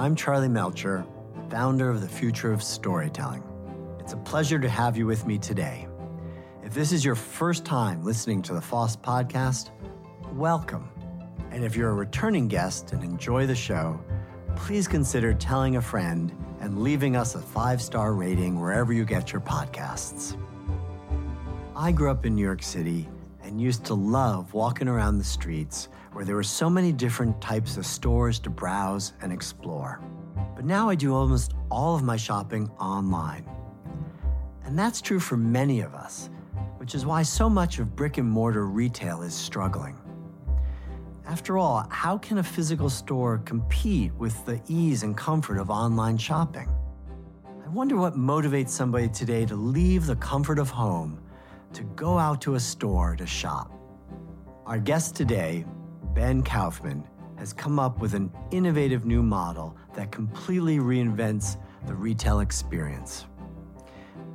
I'm Charlie Melcher, founder of the Future of Storytelling. It's a pleasure to have you with me today. If this is your first time listening to the FoST podcast, welcome. And if you're a returning guest and enjoy the show, please consider telling a friend and leaving us a five star rating wherever you get your podcasts. I grew up in New York City and used to love walking around the streets where there were so many different types of stores to browse and explore. But now I do almost all of my shopping online. And that's true for many of us, which is why so much of brick and mortar retail is struggling. After all, how can a physical store compete with the ease and comfort of online shopping? I wonder what motivates somebody today to leave the comfort of home to go out to a store to shop. Our guest today, Ben Kaufman, has come up with an innovative new model that completely reinvents the retail experience.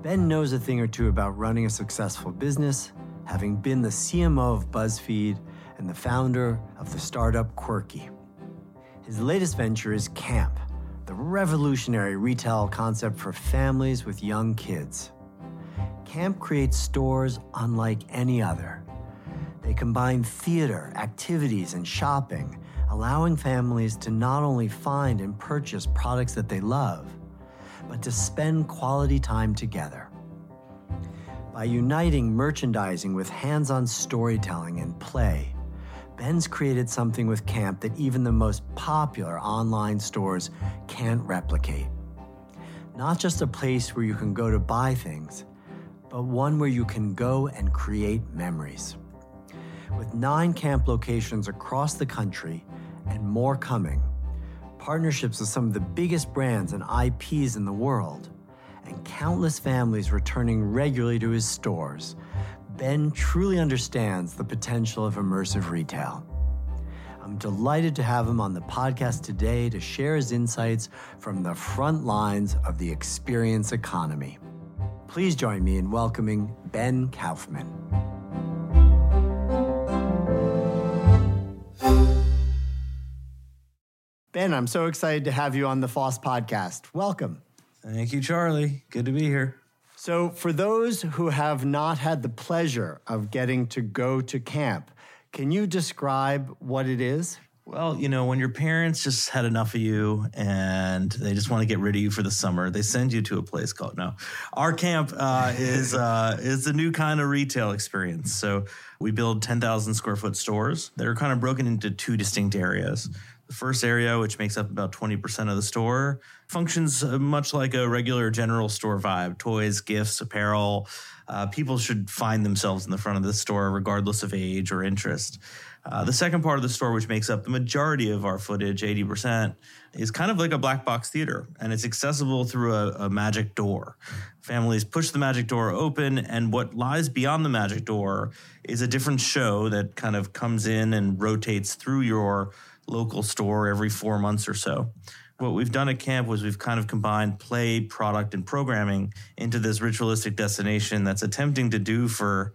Ben knows a thing or two about running a successful business, having been the CMO of BuzzFeed and the founder of the startup Quirky. His latest venture is Camp, the revolutionary retail concept for families with young kids. Camp creates stores unlike any other. They combine theater, activities, and shopping, allowing families to not only find and purchase products that they love, but to spend quality time together. By uniting merchandising with hands on storytelling and play, Ben's created something with Camp that even the most popular online stores can't replicate. Not just a place where you can go to buy things, but one where you can go and create memories. With nine camp locations across the country and more coming, partnerships with some of the biggest brands and IPs in the world, and countless families returning regularly to his stores, Ben truly understands the potential of immersive retail. I'm delighted to have him on the podcast today to share his insights from the front lines of the experience economy. Please join me in welcoming Ben Kaufman. Ben, I'm so excited to have you on the FoST podcast. Welcome. Thank you, Charlie. Good to be here. So, for those who have not had the pleasure of getting to go to camp, can you describe what it is? Well, you know, when your parents just had enough of you and they just want to get rid of you for the summer, they send you to a place called no. Our camp uh, is uh, is a new kind of retail experience. So we build ten thousand square foot stores that are kind of broken into two distinct areas. The first area, which makes up about 20% of the store, functions uh, much like a regular general store vibe toys, gifts, apparel. Uh, people should find themselves in the front of the store, regardless of age or interest. Uh, the second part of the store, which makes up the majority of our footage, 80%, is kind of like a black box theater, and it's accessible through a, a, magic door. Families push the magic door open, and what lies beyond the magic door is a different show that kind of comes in and rotates through your local store every four months or so. What we've done at camp was we've kind of combined play, product, and programming into this ritualistic destination that's attempting to do for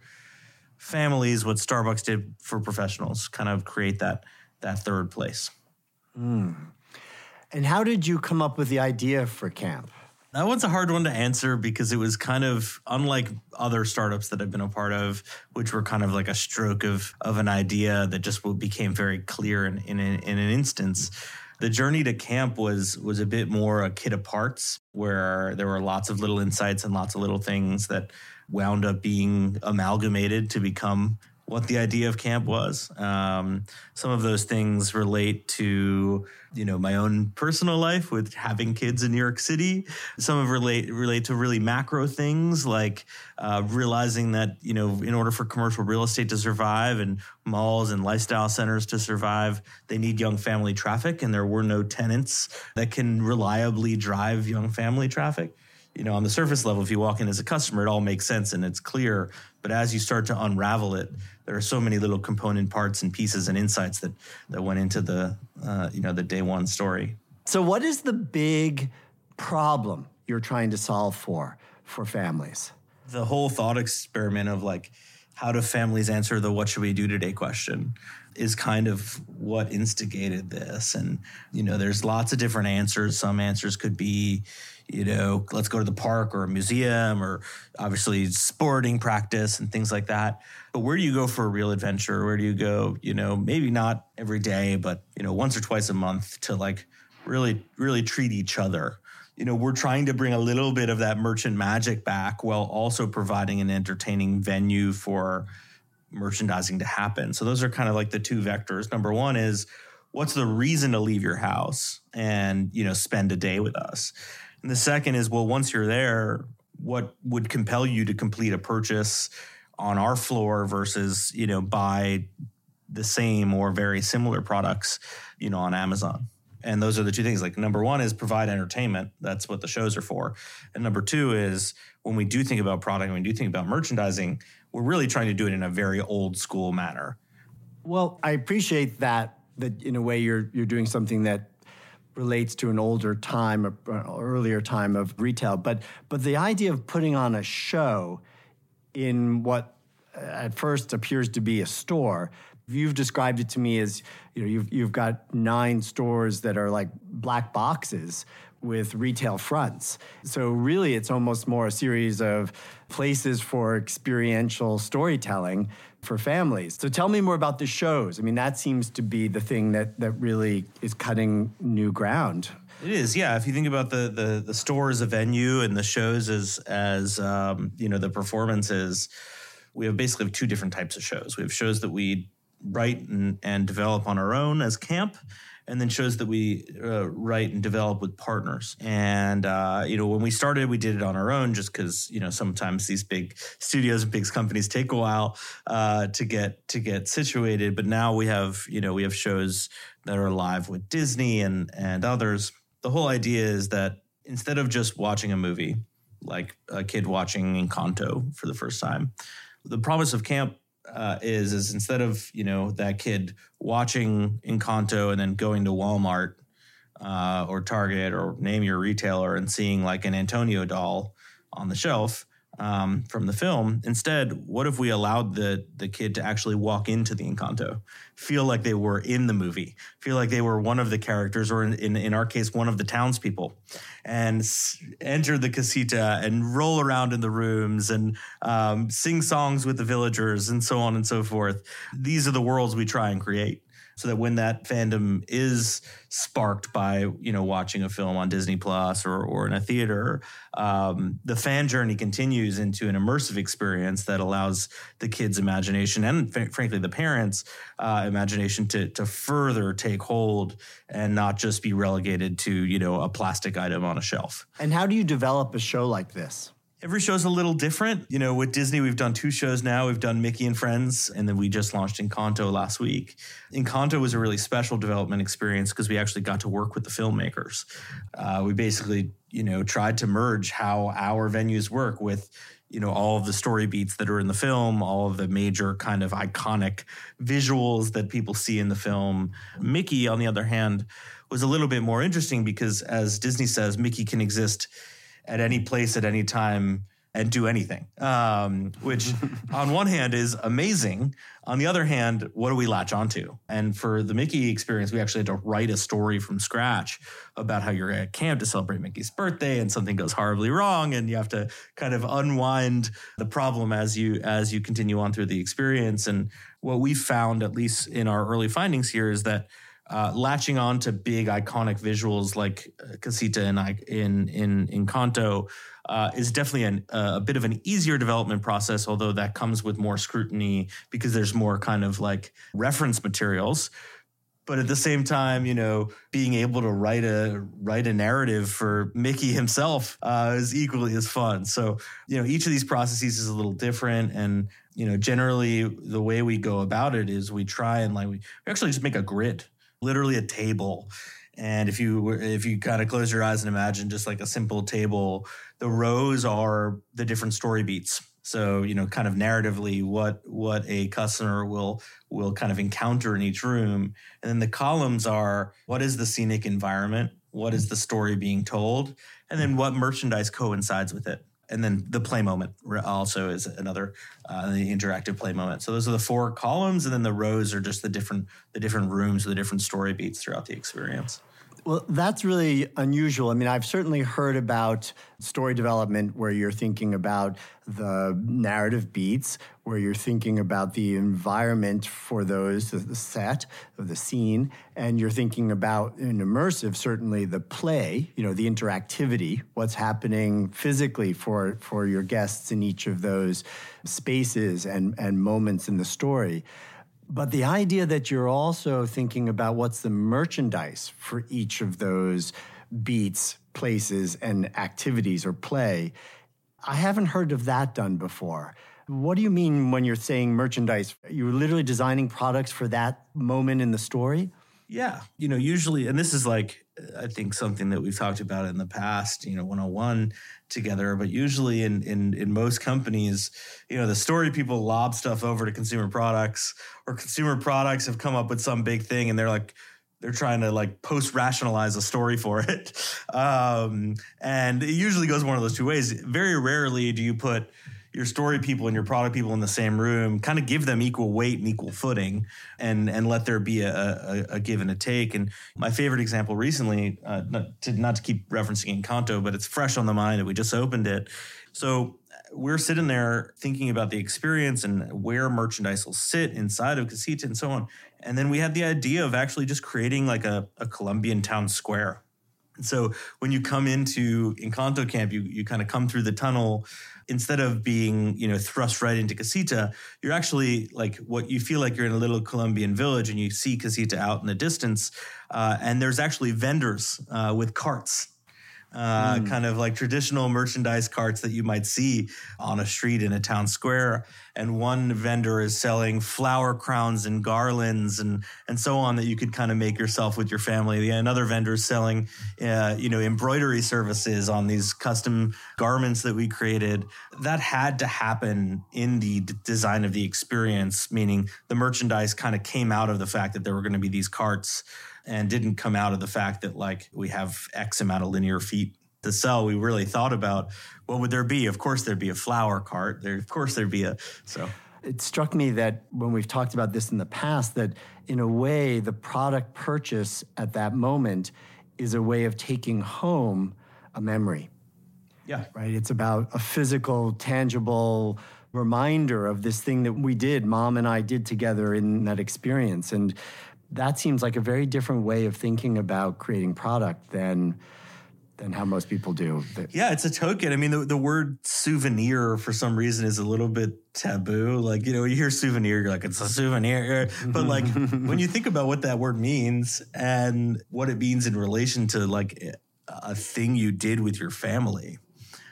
families what Starbucks did for professionals, kind of create that that third place. Mm. And how did you come up with the idea for camp? That one's a hard one to answer because it was kind of unlike other startups that I've been a part of, which were kind of like a stroke of of an idea that just became very clear in in, in an instance. The journey to camp was was a bit more a kit of parts, where there were lots of little insights and lots of little things that wound up being amalgamated to become what the idea of camp was. Um, some of those things relate to you know my own personal life with having kids in New York City. Some of relate relate to really macro things like uh, realizing that you know in order for commercial real estate to survive and malls and lifestyle centers to survive, they need young family traffic, and there were no tenants that can reliably drive young family traffic you know, on the surface level, if you walk in as a customer, it all makes sense and it's clear. But as you start to unravel it, there are so many little component parts and pieces and insights that that went into the uh, you know the day one story. So, what is the big problem you're trying to solve for for families? The whole thought experiment of like how do families answer the what should we do today question is kind of what instigated this. And, you know, there's lots of different answers. Some answers could be, you know, let's go to the park or a museum or obviously sporting practice and things like that. But where do you go for a real adventure? Where do you go, you know, maybe not every day, but, you know, once or twice a month to like really, really treat each other? You know, we're trying to bring a little bit of that merchant magic back while also providing an entertaining venue for merchandising to happen. So those are kind of like the two vectors. Number one is what's the reason to leave your house and, you know, spend a day with us? And the second is, well, once you're there, what would compel you to complete a purchase on our floor versus, you know, buy the same or very similar products, you know, on Amazon? And those are the two things. Like number one is provide entertainment. That's what the shows are for. And number two is when we do think about product, when we do think about merchandising, we're really trying to do it in a very old school manner. Well, I appreciate that that in a way you're you're doing something that relates to an older time, an earlier time of retail. But but the idea of putting on a show in what uh, at first appears to be a store. You've described it to me as you know you've you've got nine stores that are like black boxes with retail fronts. So really it's almost more a series of places for experiential storytelling for families. So tell me more about the shows. I mean, that seems to be the thing that that really is cutting new ground. It is, yeah. If you think about the the, the store as a venue and the shows as as um, you know the performances, we have basically two different types of shows. We have shows that we write and, and develop on our own as camp, and then shows that we uh, write and develop with partners. And uh, you know, when we started, we did it on our own, just because you know sometimes these big studios and big companies take a while uh, to get to get situated. But now we have you know we have shows that are live with Disney and and others. The whole idea is that instead of just watching a movie, like a kid watching Encanto for the first time, the promise of camp uh, is is instead of you know that kid watching Encanto and then going to Walmart uh, or Target or name your retailer and seeing like an Antonio doll on the shelf, um, from the film. Instead, what if we allowed the the kid to actually walk into the Encanto, feel like they were in the movie, feel like they were one of the characters, or in in, in our case, one of the townspeople, and s- enter the casita and roll around in the rooms and um, sing songs with the villagers and so on and so forth. These are the worlds we try and create so that when that fandom is sparked by you know watching a film on Disney Plus or or in a theater, um, the fan journey continues into an immersive experience that allows the kids' imagination and f- frankly the parents' uh, imagination to to further take hold and not just be relegated to you know a plastic item on a shelf. And how do you develop a show like this? Every show's a little different. You know, with Disney, we've done two shows now. We've done Mickey and Friends, and then we just launched Encanto last week. Encanto was a really special development experience because we actually got to work with the filmmakers. Uh, we basically, you know, tried to merge how our venues work with you know all of the story beats that are in the film all of the major kind of iconic visuals that people see in the film mickey on the other hand was a little bit more interesting because as disney says mickey can exist at any place at any time and do anything, um, which on one hand is amazing. On the other hand, what do we latch onto? And for the Mickey experience, we actually had to write a story from scratch about how you're at camp to celebrate Mickey's birthday and something goes horribly wrong. And you have to kind of unwind the problem as you as you continue on through the experience. And what we found, at least in our early findings here, is that uh, latching on to big iconic visuals like uh, Casita in in in Encanto uh, is definitely an, uh, a bit of an easier development process, although that comes with more scrutiny because there's more kind of like reference materials. But at the same time, you know, being able to write a write a narrative for Mickey himself uh, is equally as fun. So, you know, each of these processes is a little different, and you know, generally the way we go about it is we try and like we, we actually just make a grid literally a table. And if you if you kind of close your eyes and imagine just like a simple table, the rows are the different story beats. So you know, kind of narratively, what what a customer will will kind of encounter in each room, and then the columns are what is the scenic environment, what is the story being told, and then what merchandise coincides with it. And then the play moment also is another uh, the interactive play moment. So those are the four columns, and then the rows are just the different the different rooms, the different story beats throughout the experience. Well, that's really unusual. I mean, I've certainly heard about story development where you're thinking about the narrative beats, where you're thinking about the environment for those, the set of the scene, and you're thinking about an immersive, certainly the play, you know, the interactivity, what's happening physically for, for your guests in each of those spaces and, and moments in the story. But the idea that you're also thinking about what's the merchandise for each of those beats, places, and activities or play, I haven't heard of that done before. What do you mean when you're saying merchandise? You're literally designing products for that moment in the story? Yeah. You know, usually, and this is like, I think something that we've talked about in the past, you know, 101 together, but usually in, in, in most companies, you know, the story people lob stuff over to consumer products or consumer products have come up with some big thing and they're like, they're trying to like post rationalize a story for it. Um, and it usually goes one of those two ways. Very rarely do you put, your story people and your product people in the same room, kind of give them equal weight and equal footing, and and let there be a, a, a give and a take. And my favorite example recently, uh, not, to, not to keep referencing Encanto, but it's fresh on the mind that we just opened it. So we're sitting there thinking about the experience and where merchandise will sit inside of Casita and so on. And then we had the idea of actually just creating like a, a Colombian town square. And so when you come into Encanto Camp, you you kind of come through the tunnel instead of being you know thrust right into casita you're actually like what you feel like you're in a little colombian village and you see casita out in the distance uh, and there's actually vendors uh, with carts uh, mm. kind of like traditional merchandise carts that you might see on a street in a town square. And one vendor is selling flower crowns and garlands and and so on that you could kind of make yourself with your family. Another vendor is selling, uh, you know, embroidery services on these custom garments that we created. That had to happen in the d- design of the experience, meaning the merchandise kind of came out of the fact that there were going to be these carts and didn't come out of the fact that like we have X amount of linear feet to sell. We really thought about what would there be? Of course, there'd be a flower cart. There, of course, there'd be a so. It struck me that when we've talked about this in the past, that in a way, the product purchase at that moment is a way of taking home a memory. Yeah. Right? It's about a physical, tangible reminder of this thing that we did, mom and I did together in that experience. And that seems like a very different way of thinking about creating product than than how most people do. Yeah, it's a token. I mean, the, the word souvenir for some reason is a little bit taboo. Like, you know, you hear souvenir, you're like, it's a souvenir. But like when you think about what that word means and what it means in relation to like a thing you did with your family,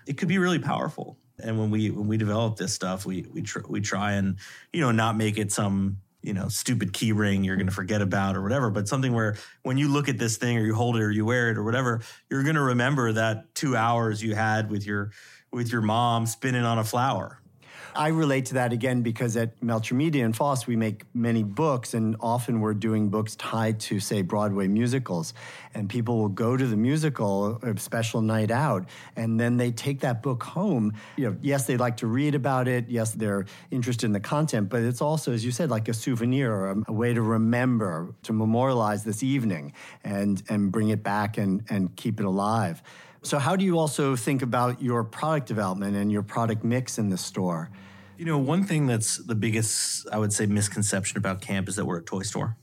it could be really powerful. And when we when we develop this stuff, we we tr- we try and you know not make it some you know, stupid key ring you're going to forget about or whatever, but something where when you look at this thing or you hold it or you wear it or whatever, you're going to remember that 2 hours you had with your with your mom spinning on a flower I relate to that again because at Melcher Media and FoST, we make many books, and often we're doing books tied to, say, Broadway musicals. And people will go to the musical, a special night out, and then they take that book home. You know, yes, they like to read about it. Yes, they're interested in the content, but it's also, as you said, like a souvenir or a, a way to remember, to memorialize this evening and, and bring it back and, and keep it alive. So, how do you also think about your product development and your product mix in the store? You know, one thing that's the biggest, I would say, misconception about camp is that we're a toy store.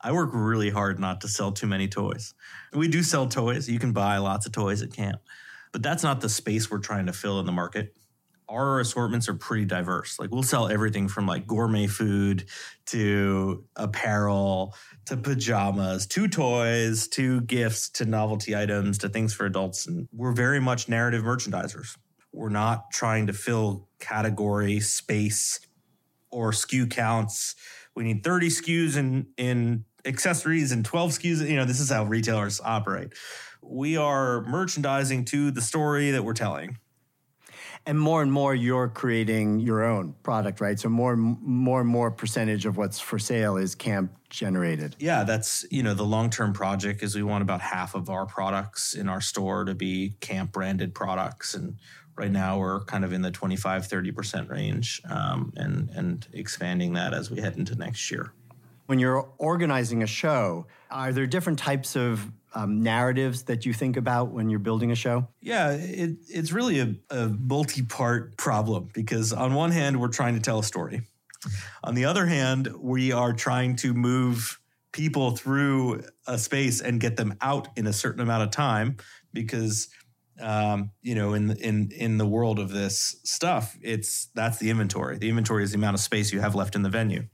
I work really hard not to sell too many toys. We do sell toys. You can buy lots of toys at camp, but that's not the space we're trying to fill in the market. Our assortments are pretty diverse. Like we'll sell everything from like gourmet food to apparel to pajamas to toys to gifts to novelty items to things for adults. And we're very much narrative merchandisers. We're not trying to fill category, space, or SKU counts. We need 30 SKUs in, in accessories and 12 SKUs. You know, this is how retailers operate. We are merchandising to the story that we're telling and more and more you're creating your own product right so more more and more percentage of what's for sale is camp generated yeah that's you know the long-term project is we want about half of our products in our store to be camp branded products and right now we're kind of in the 25 30% range um, and and expanding that as we head into next year. When you're organizing a show are there different types of um, narratives that you think about when you're building a show? Yeah it, it's really a, a multi-part problem because on one hand we're trying to tell a story. On the other hand we are trying to move people through a space and get them out in a certain amount of time because um, you know, in in in the world of this stuff, it's that's the inventory. The inventory is the amount of space you have left in the venue.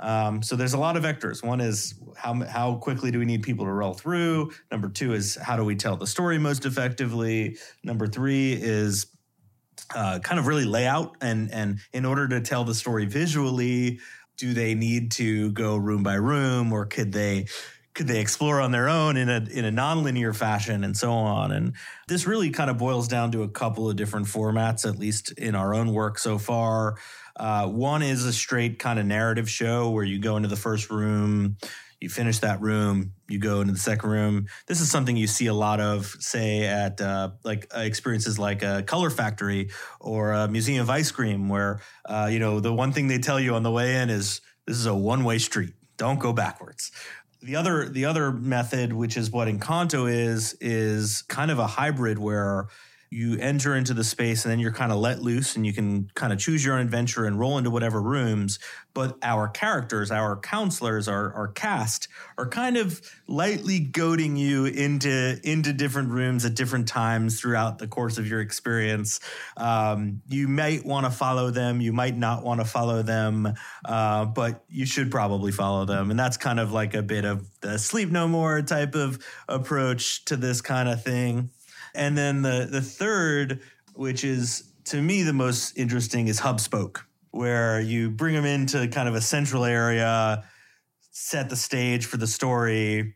Um, so there's a lot of vectors. One is how how quickly do we need people to roll through. Number two is how do we tell the story most effectively. Number three is uh, kind of really layout and and in order to tell the story visually, do they need to go room by room or could they could they explore on their own in a in a nonlinear fashion and so on. And this really kind of boils down to a couple of different formats at least in our own work so far. Uh, one is a straight kind of narrative show where you go into the first room you finish that room you go into the second room. This is something you see a lot of say at uh, like uh, experiences like a color factory or a museum of ice cream where uh, you know the one thing they tell you on the way in is this is a one-way street. Don't go backwards the other the other method, which is what Encanto is, is kind of a hybrid where you enter into the space and then you're kind of let loose and you can kind of choose your own adventure and roll into whatever rooms. But our characters, our counselors, our, our cast are kind of lightly goading you into, into different rooms at different times throughout the course of your experience. Um, you might want to follow them, you might not want to follow them, uh, but you should probably follow them. And that's kind of like a bit of the sleep no more type of approach to this kind of thing. And then the the third, which is to me the most interesting, is hub spoke, where you bring them into kind of a central area, set the stage for the story,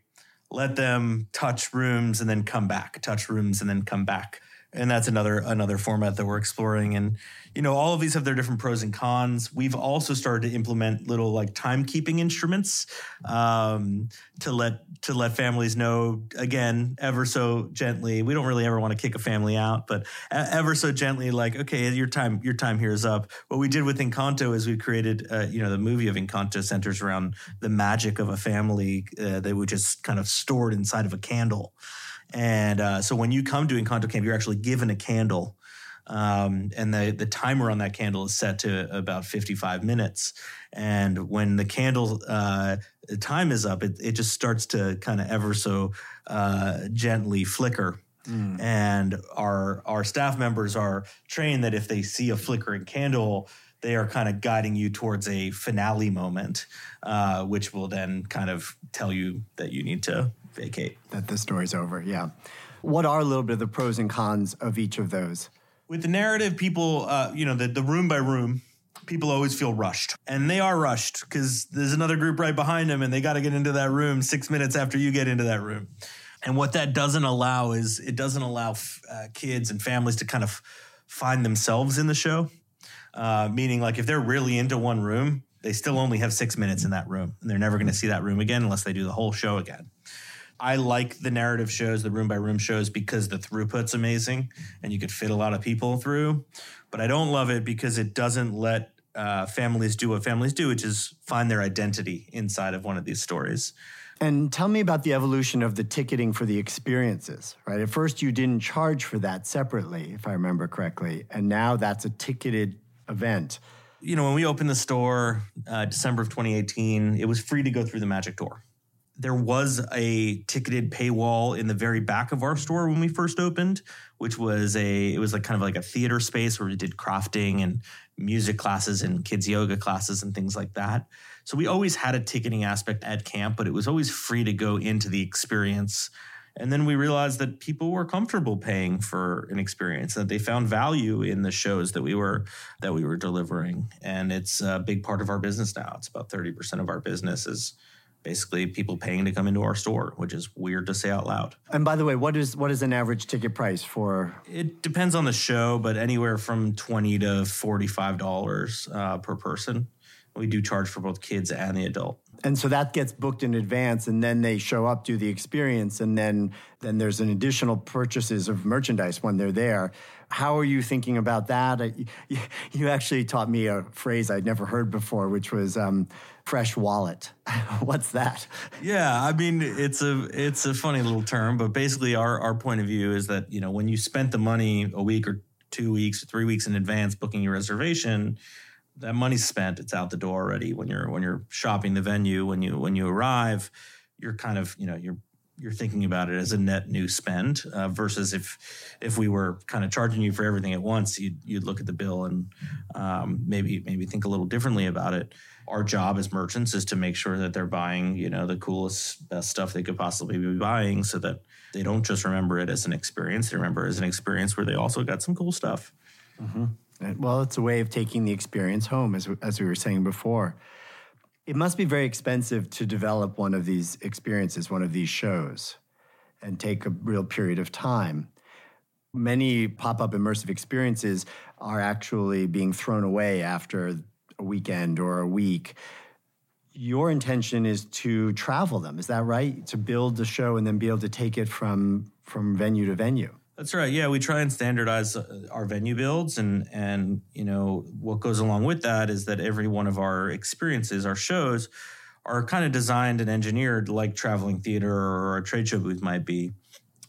let them touch rooms and then come back, touch rooms and then come back. And that's another another format that we're exploring. And you know, all of these have their different pros and cons. We've also started to implement little like timekeeping instruments um, to let to let families know again ever so gently. We don't really ever want to kick a family out, but ever so gently, like okay, your time your time here is up. What we did with Encanto is we created uh, you know the movie of Encanto centers around the magic of a family uh, that was just kind of stored inside of a candle. And uh, so when you come to Encanto Camp, you're actually given a candle um, and the the timer on that candle is set to about 55 minutes. And when the candle uh, time is up, it, it just starts to kind of ever so uh, gently flicker. Mm. And our our staff members are trained that if they see a flickering candle, they are kind of guiding you towards a finale moment, uh, which will then kind of tell you that you need to vacate. That the story's over. Yeah. What are a little bit of the pros and cons of each of those? with the narrative, people, uh, you know, the, the room by room, people always feel rushed. And they are rushed because there's another group right behind them and they got to get into that room six minutes after you get into that room. And what that doesn't allow is it doesn't allow uh, kids and families to kind of find themselves in the show. Uh, meaning, like, if they're really into one room, they still only have six minutes in that room and they're never going to see that room again unless they do the whole show again. I like the narrative shows, the room by room shows, because the throughput's amazing and you could fit a lot of people through. But I don't love it because it doesn't let uh, families do what families do, which is find their identity inside of one of these stories. And tell me about the evolution of the ticketing for the experiences, right? At first, you didn't charge for that separately, if I remember correctly. And now that's a ticketed event. You know, when we opened the store, uh, December of 2018, it was free to go through the magic door there was a ticketed paywall in the very back of our store when we first opened, which was a it was like kind of like a theater space where we did crafting and music classes and kids yoga classes and things like that. So we always had a ticketing aspect at camp, but it was always free to go into the experience. And then we realized that people were comfortable paying for an experience, that they found value in the shows that we were that we were delivering. And it's a big part of our business now. It's about 30% of our business is basically people paying to come into our store, which is weird to say out loud. And by the way, what is what is an average ticket price for? It depends on the show, but anywhere from twenty to forty five dollars uh, per person. We do charge for both kids and the adult. and so that gets booked in advance and then they show up do the experience and then then there's an additional purchases of merchandise when they're there how are you thinking about that? You actually taught me a phrase i'd never heard before which was um, fresh wallet. What's that? Yeah i mean it's a it's a funny little term but basically our our point of view is that you know when you spent the money a week or two weeks or three weeks in advance booking your reservation that money's spent. It's out the door already. When you're when you're shopping the venue when you when you arrive you're kind of you know you're you're thinking about it as a net new spend uh, versus if if we were kind of charging you for everything at once you'd, you'd look at the bill and um, maybe maybe think a little differently about it our job as merchants is to make sure that they're buying you know the coolest best stuff they could possibly be buying so that they don't just remember it as an experience they remember it as an experience where they also got some cool stuff mm-hmm. Well, it's a way of taking the experience home, as, as we were saying before. It must be very expensive to develop one of these experiences, one of these shows, and take a real period of time. Many pop up immersive experiences are actually being thrown away after a weekend or a week. Your intention is to travel them, is that right? To build the show and then be able to take it from, from venue to venue. That's right. Yeah, we try and standardize uh, our venue builds, and and you know what goes along with that is that every one of our experiences, our shows, are kind of designed and engineered like traveling theater or a trade show booth might be,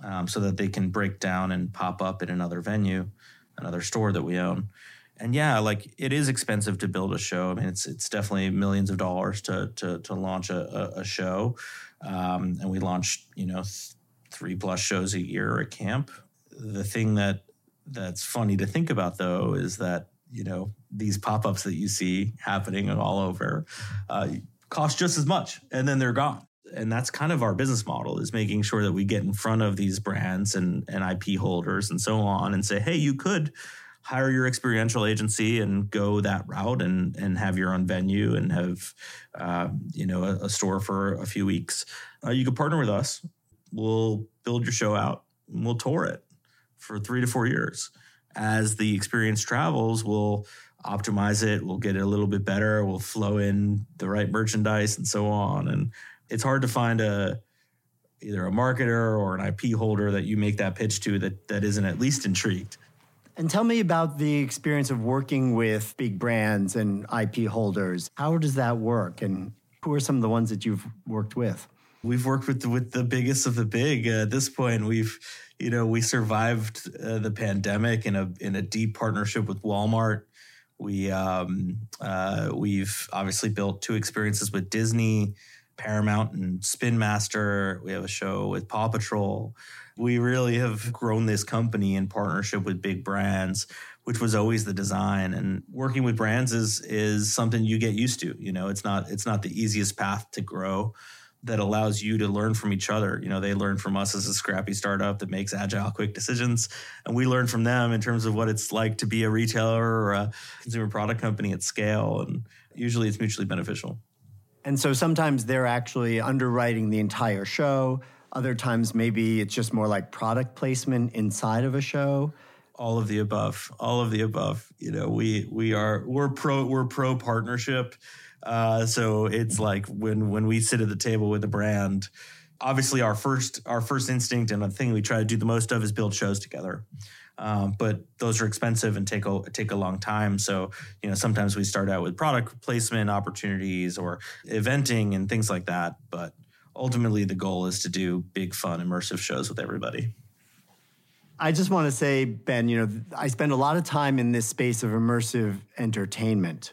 um, so that they can break down and pop up in another venue, another store that we own. And yeah, like it is expensive to build a show. I mean, it's it's definitely millions of dollars to to to launch a, a, show, um, and we launch you know. Th- three plus shows a year at camp the thing that that's funny to think about though is that you know these pop-ups that you see happening all over uh, cost just as much and then they're gone. And that's kind of our business model is making sure that we get in front of these brands and, and ip holders and so on and say hey you could hire your experiential agency and go that route and and have your own venue and have uh, you know a, a, store for a few weeks. Uh, you could partner with us. We'll build your show out and we'll tour it for three to four years. As the experience travels, we'll optimize it, we'll get it a little bit better, we'll flow in the right merchandise and so on. And it's hard to find a either a marketer or an IP holder that you make that pitch to that that isn't at least intrigued. And tell me about the experience of working with big brands and IP holders. How does that work? And who are some of the ones that you've worked with? We've worked with the, with the biggest of the big. Uh, at this point, we've you know we survived uh, the pandemic in a in a deep partnership with Walmart. We um, uh, we've obviously built two experiences with Disney, Paramount, and Spin Master. We have a show with Paw Patrol. We really have grown this company in partnership with big brands, which was always the design. And working with brands is is something you get used to. You know, it's not it's not the easiest path to grow that allows you to learn from each other. You know, they learn from us as a scrappy startup that makes agile, quick decisions, and we learn from them in terms of what it's like to be a retailer or a consumer product company at scale. And usually, it's mutually beneficial. And so sometimes they're actually underwriting the entire show. Other times, maybe it's just more like product placement inside of a show. All of the above. All of the above. You know, we we are we're pro we're pro partnership uh, so it's like when when we sit at the table with a brand, obviously our first our first instinct and the thing we try to do the most of is build shows together. Um, but those are expensive and take a take a long time. So you know sometimes we start out with product placement opportunities or eventing and things like that. But ultimately, the goal is to do big, fun, immersive shows with everybody. I just want to say, Ben, you know, I spend a lot of time in this space of immersive entertainment.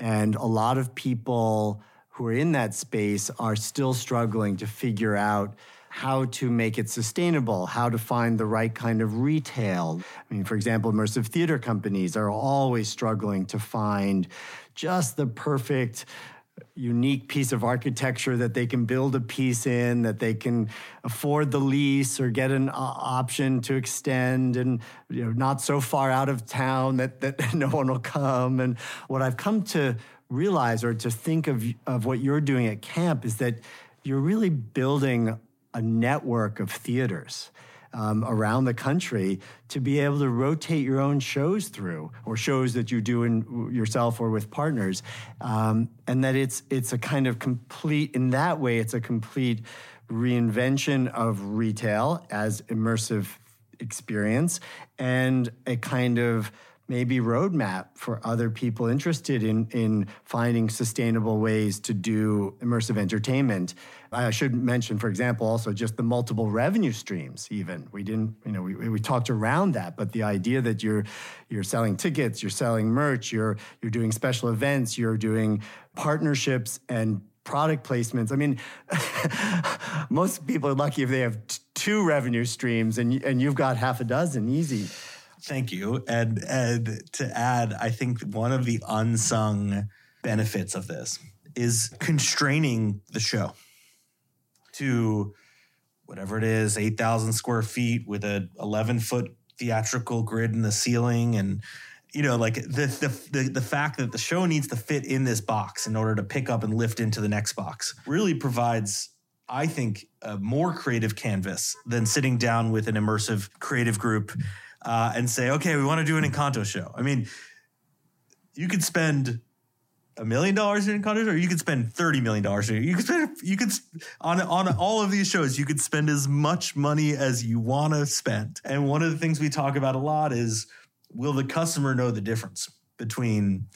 And a lot of people who are in that space are still struggling to figure out how to make it sustainable, how to find the right kind of retail. I mean, for example, immersive theater companies are always struggling to find just the perfect unique piece of architecture that they can build a piece in, that they can afford the lease or get an uh, option to extend, and you know, not so far out of town that that no one will come. And what I've come to realize or to think of of what you're doing at camp is that you're really building a network of theaters. Um, around the country to be able to rotate your own shows through, or shows that you do in yourself or with partners, um, and that it's it's a kind of complete. In that way, it's a complete reinvention of retail as immersive experience and a kind of maybe roadmap for other people interested in, in finding sustainable ways to do immersive entertainment. I should mention, for example, also just the multiple revenue streams. Even we didn't, you know, we, we talked around that, but the idea that you're you're selling tickets, you're selling merch, you're you're doing special events, you're doing partnerships and product placements. I mean, most people are lucky if they have t- two revenue streams, and and you've got half a dozen, easy. Thank you. And and to add, I think one of the unsung benefits of this is constraining the show to whatever it is, 8,000 square feet with a 11 foot theatrical grid in the ceiling and you know like the, the the the fact that the show needs to fit in this box in order to pick up and lift into the next box really provides I think a more creative canvas than sitting down with an immersive creative group uh, and say, okay, we want to do an Encanto show. I mean, you could spend a million dollars in Encanto, or you could spend thirty million dollars. You could spend, you could on on all of these shows, you could spend as much money as you want to spend. And one of the things we talk about a lot is, will the customer know the difference between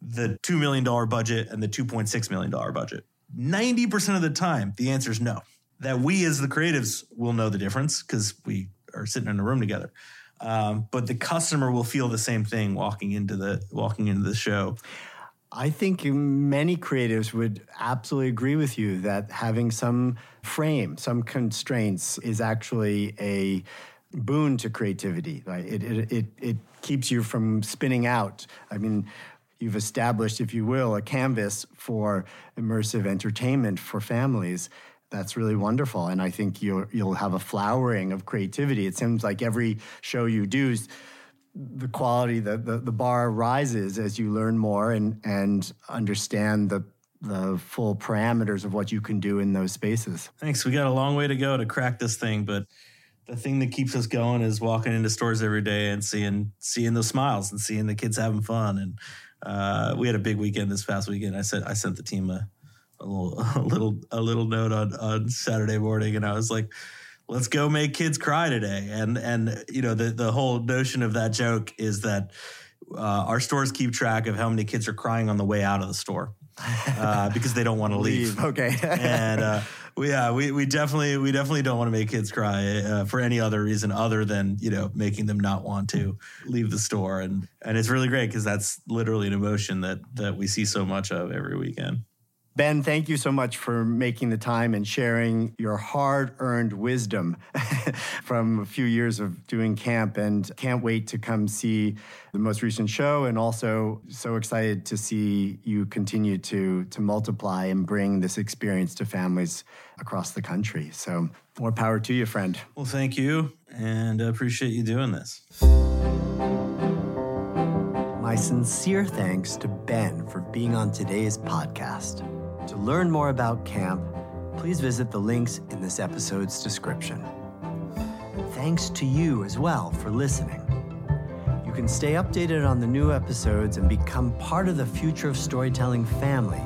the two million dollar budget and the two point six million dollar budget? Ninety percent of the time, the answer is no. That we as the creatives will know the difference because we are sitting in a room together. Um, but the customer will feel the same thing walking into the walking into the show. I think many creatives would absolutely agree with you that having some frame, some constraints is actually a boon to creativity. Right? It, it, it, it keeps you from spinning out. I mean, you've established, if you will, a canvas for immersive entertainment for families that's really wonderful and i think you'll you'll have a flowering of creativity. It seems like every show you do the quality the, the, the bar rises as you learn more and and understand the the full parameters of what you can do in those spaces. Thanks. We got a long way to go to crack this thing but the thing that keeps us going is walking into stores every day and seeing seeing the smiles and seeing the kids having fun and uh, we had a big weekend this past weekend. I said i sent the team a a little a little a little note on on Saturday morning, and I was like, "Let's go make kids cry today." And and you know the the whole notion of that joke is that uh, our stores keep track of how many kids are crying on the way out of the store uh, because they don't want to leave. Okay, and. Uh, we, yeah, we, we definitely we definitely don't want to make kids cry uh, for any other reason other than you know making them not want to leave the store and and it's really great because that's literally an emotion that that we see so much of every weekend. Ben, thank you so much for making the time and sharing your hard earned wisdom from a few years of doing camp. And can't wait to come see the most recent show. And also, so excited to see you continue to, to multiply and bring this experience to families across the country. So, more power to you, friend. Well, thank you. And I appreciate you doing this. My sincere thanks to Ben for being on today's podcast. To learn more about camp, please visit the links in this episode's description. Thanks to you as well for listening. You can stay updated on the new episodes and become part of the Future of Storytelling family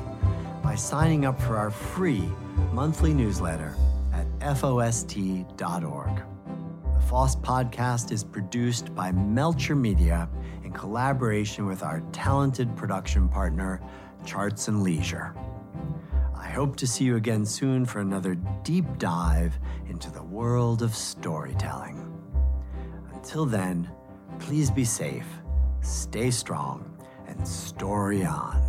by signing up for our free monthly newsletter at FOST.org. FoST podcast is produced by Melcher Media in collaboration with our talented production partner, Charts and Leisure. I hope to see you again soon for another deep dive into the world of storytelling. Until then, please be safe, stay strong, and story on.